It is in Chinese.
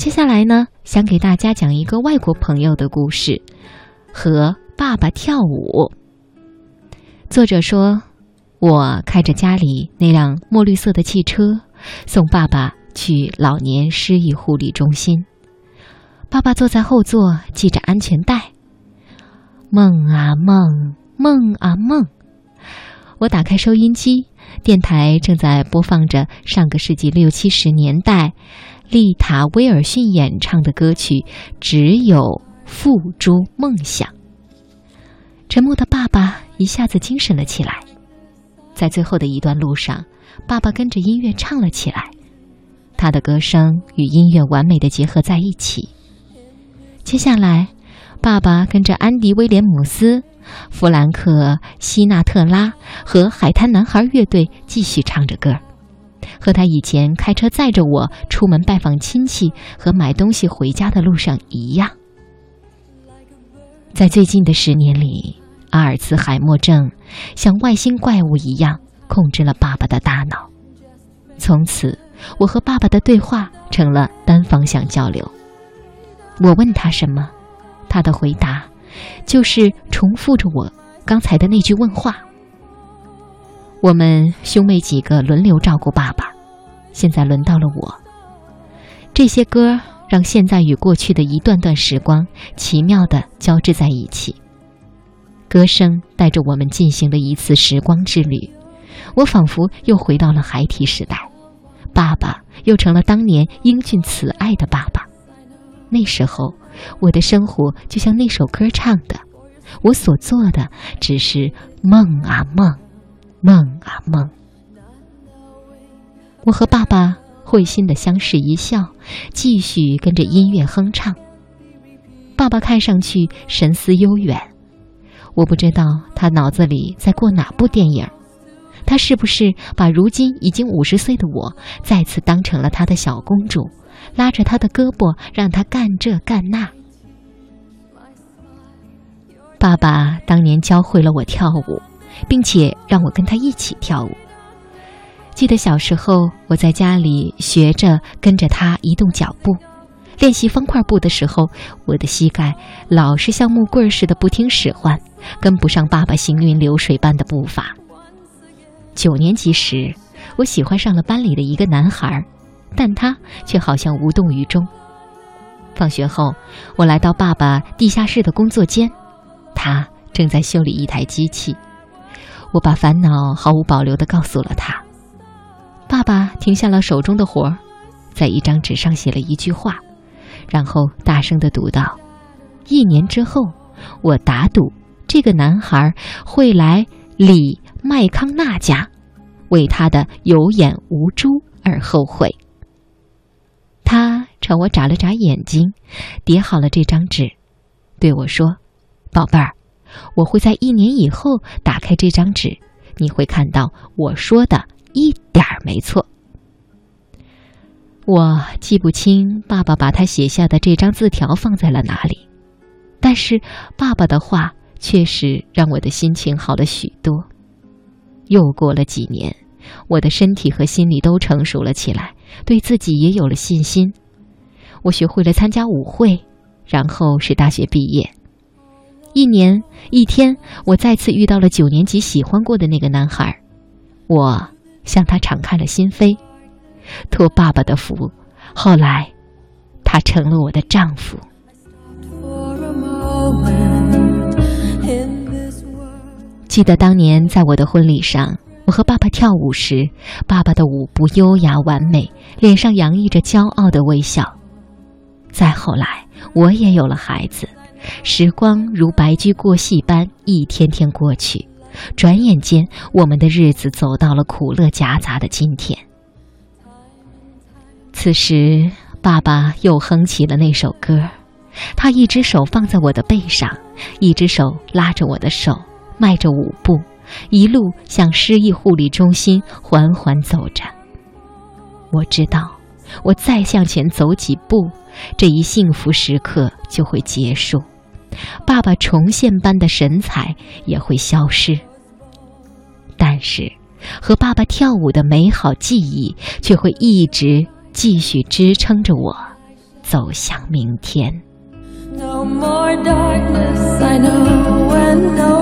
接下来呢，想给大家讲一个外国朋友的故事，和爸爸跳舞。作者说，我开着家里那辆墨绿色的汽车，送爸爸去老年失忆护理中心。爸爸坐在后座，系着安全带。梦啊梦，梦啊梦。我打开收音机，电台正在播放着上个世纪六七十年代。丽塔·威尔逊演唱的歌曲《只有付诸梦想》。沉默的爸爸一下子精神了起来，在最后的一段路上，爸爸跟着音乐唱了起来，他的歌声与音乐完美的结合在一起。接下来，爸爸跟着安迪·威廉姆斯、弗兰克·希纳特拉和海滩男孩乐队继续唱着歌。和他以前开车载着我出门拜访亲戚和买东西回家的路上一样，在最近的十年里，阿尔茨海默症像外星怪物一样控制了爸爸的大脑。从此，我和爸爸的对话成了单方向交流。我问他什么，他的回答就是重复着我刚才的那句问话。我们兄妹几个轮流照顾爸爸，现在轮到了我。这些歌让现在与过去的一段段时光奇妙地交织在一起。歌声带着我们进行了一次时光之旅，我仿佛又回到了孩提时代，爸爸又成了当年英俊慈爱的爸爸。那时候，我的生活就像那首歌唱的，我所做的只是梦啊梦。梦啊梦，我和爸爸会心的相视一笑，继续跟着音乐哼唱。爸爸看上去神思悠远，我不知道他脑子里在过哪部电影。他是不是把如今已经五十岁的我再次当成了他的小公主，拉着他的胳膊让他干这干那？爸爸当年教会了我跳舞。并且让我跟他一起跳舞。记得小时候，我在家里学着跟着他移动脚步，练习方块步的时候，我的膝盖老是像木棍似的不听使唤，跟不上爸爸行云流水般的步伐。九年级时，我喜欢上了班里的一个男孩，但他却好像无动于衷。放学后，我来到爸爸地下室的工作间，他正在修理一台机器。我把烦恼毫无保留地告诉了他。爸爸停下了手中的活儿，在一张纸上写了一句话，然后大声地读道：“一年之后，我打赌这个男孩会来李麦康纳家，为他的有眼无珠而后悔。”他朝我眨了眨眼睛，叠好了这张纸，对我说：“宝贝儿。”我会在一年以后打开这张纸，你会看到我说的一点儿没错。我记不清爸爸把他写下的这张字条放在了哪里，但是爸爸的话确实让我的心情好了许多。又过了几年，我的身体和心理都成熟了起来，对自己也有了信心。我学会了参加舞会，然后是大学毕业。一年一天，我再次遇到了九年级喜欢过的那个男孩，我向他敞开了心扉，托爸爸的福，后来，他成了我的丈夫。记得当年在我的婚礼上，我和爸爸跳舞时，爸爸的舞步优雅完美，脸上洋溢着骄傲的微笑。再后来，我也有了孩子。时光如白驹过隙般一天天过去，转眼间，我们的日子走到了苦乐夹杂的今天。此时，爸爸又哼起了那首歌，他一只手放在我的背上，一只手拉着我的手，迈着舞步，一路向失忆护理中心缓缓走着。我知道，我再向前走几步，这一幸福时刻就会结束。爸爸重现般的神采也会消失，但是和爸爸跳舞的美好记忆却会一直继续支撑着我，走向明天。No more darkness, I know.